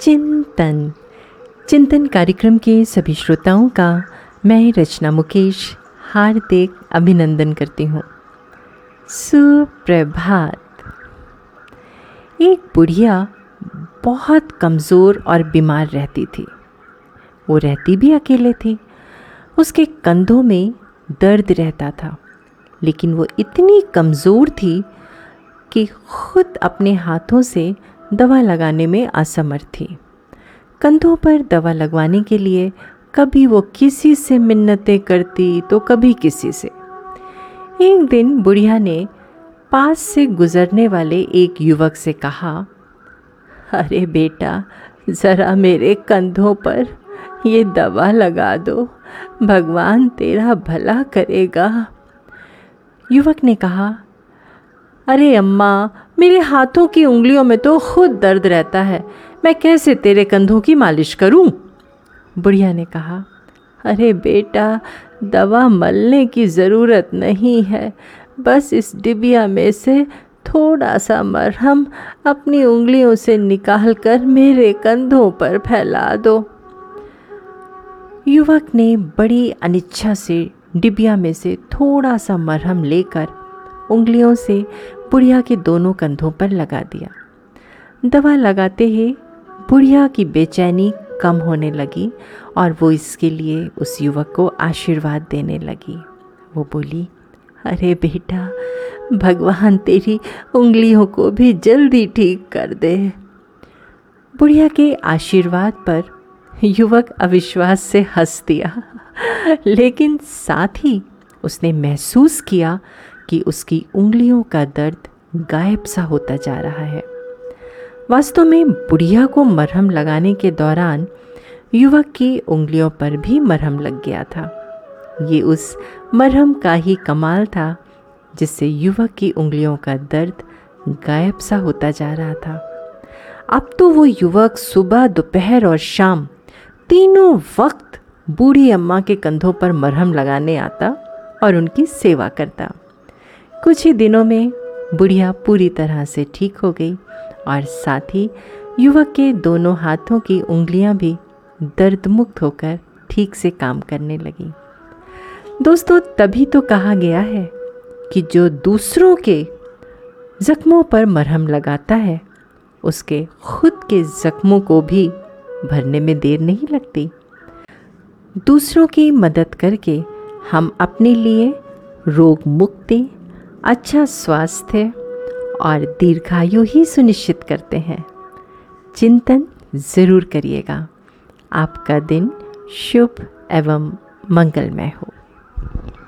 चिंतन। चिंतन कार्यक्रम के सभी श्रोताओं का मैं रचना मुकेश हार्दिक अभिनंदन करती हूँ। सुप्रभात। एक बुढ़िया बहुत कमज़ोर और बीमार रहती थी। वो रहती भी अकेले थी। उसके कंधों में दर्द रहता था। लेकिन वो इतनी कमज़ोर थी कि खुद अपने हाथों से दवा लगाने में असमर्थ थी। कंधों पर दवा लगवाने के लिए कभी वो किसी से मिन्नतें करती तो कभी किसी से। एक दिन बुढ़िया ने पास से गुजरने वाले एक युवक से कहा, अरे बेटा, ज़रा मेरे कंधों पर ये दवा लगा दो। भगवान तेरा भला करेगा। युवक ने कहा, अरे अम्मा मेरे हाथों की उंगलियों में तो खुद दर्द रहता है। मैं कैसे तेरे कंधों की मालिश करूँ? बुढ़िया ने कहा, अरे बेटा, दवा मलने की ज़रूरत नहीं है। बस इस डिबिया में से थोड़ा सा मरहम अपनी उंगलियों से निकाल कर मेरे कंधों पर फैला दो। युवक ने बड़ी अनिच्छा से डिबिया में से थोड़ा सा मरहम लेकर उंगलियों से बुढ़िया के दोनों कंधों पर लगा दिया। दवा लगाते ही बुढ़िया की बेचैनी कम होने लगी और वो इसके लिए उस युवक को आशीर्वाद देने लगी। वो बोली, अरे बेटा, भगवान तेरी उंगलियों को भी जल्दी ठीक कर दे। बुढ़िया के आशीर्वाद पर युवक अविश्वास से हंस दिया। लेकिन साथ ही उसने महसूस किया कि उसकी उंगलियों का दर्द गायब सा होता जा रहा है। वास्तव में बुढ़िया को मरहम लगाने के दौरान युवक की उंगलियों पर भी मरहम लग गया था। ये उस मरहम का ही कमाल था, जिससे युवक की उंगलियों का दर्द गायब सा होता जा रहा था। अब तो वो युवक सुबह, दोपहर और शाम तीनों वक्त बूढ़ी अम्मा के कंधों पर मरहम लगाने आता और उनकी सेवा करता। कुछ ही दिनों में बुढ़िया पूरी तरह से ठीक हो गई और साथ ही युवक के दोनों हाथों की उंगलियाँ भी दर्द मुक्त होकर ठीक से काम करने लगी। दोस्तों, तभी तो कहा गया है कि जो दूसरों के ज़ख्मों पर मरहम लगाता है, उसके खुद के ज़ख्मों को भी भरने में देर नहीं लगती। दूसरों की मदद करके हम अपने लिए रोग मुक्ति अच्छा स्वास्थ्य और दीर्घायु ही सुनिश्चित करते हैं। चिंतन ज़रूर करिएगा। आपका दिन शुभ एवं मंगलमय हो।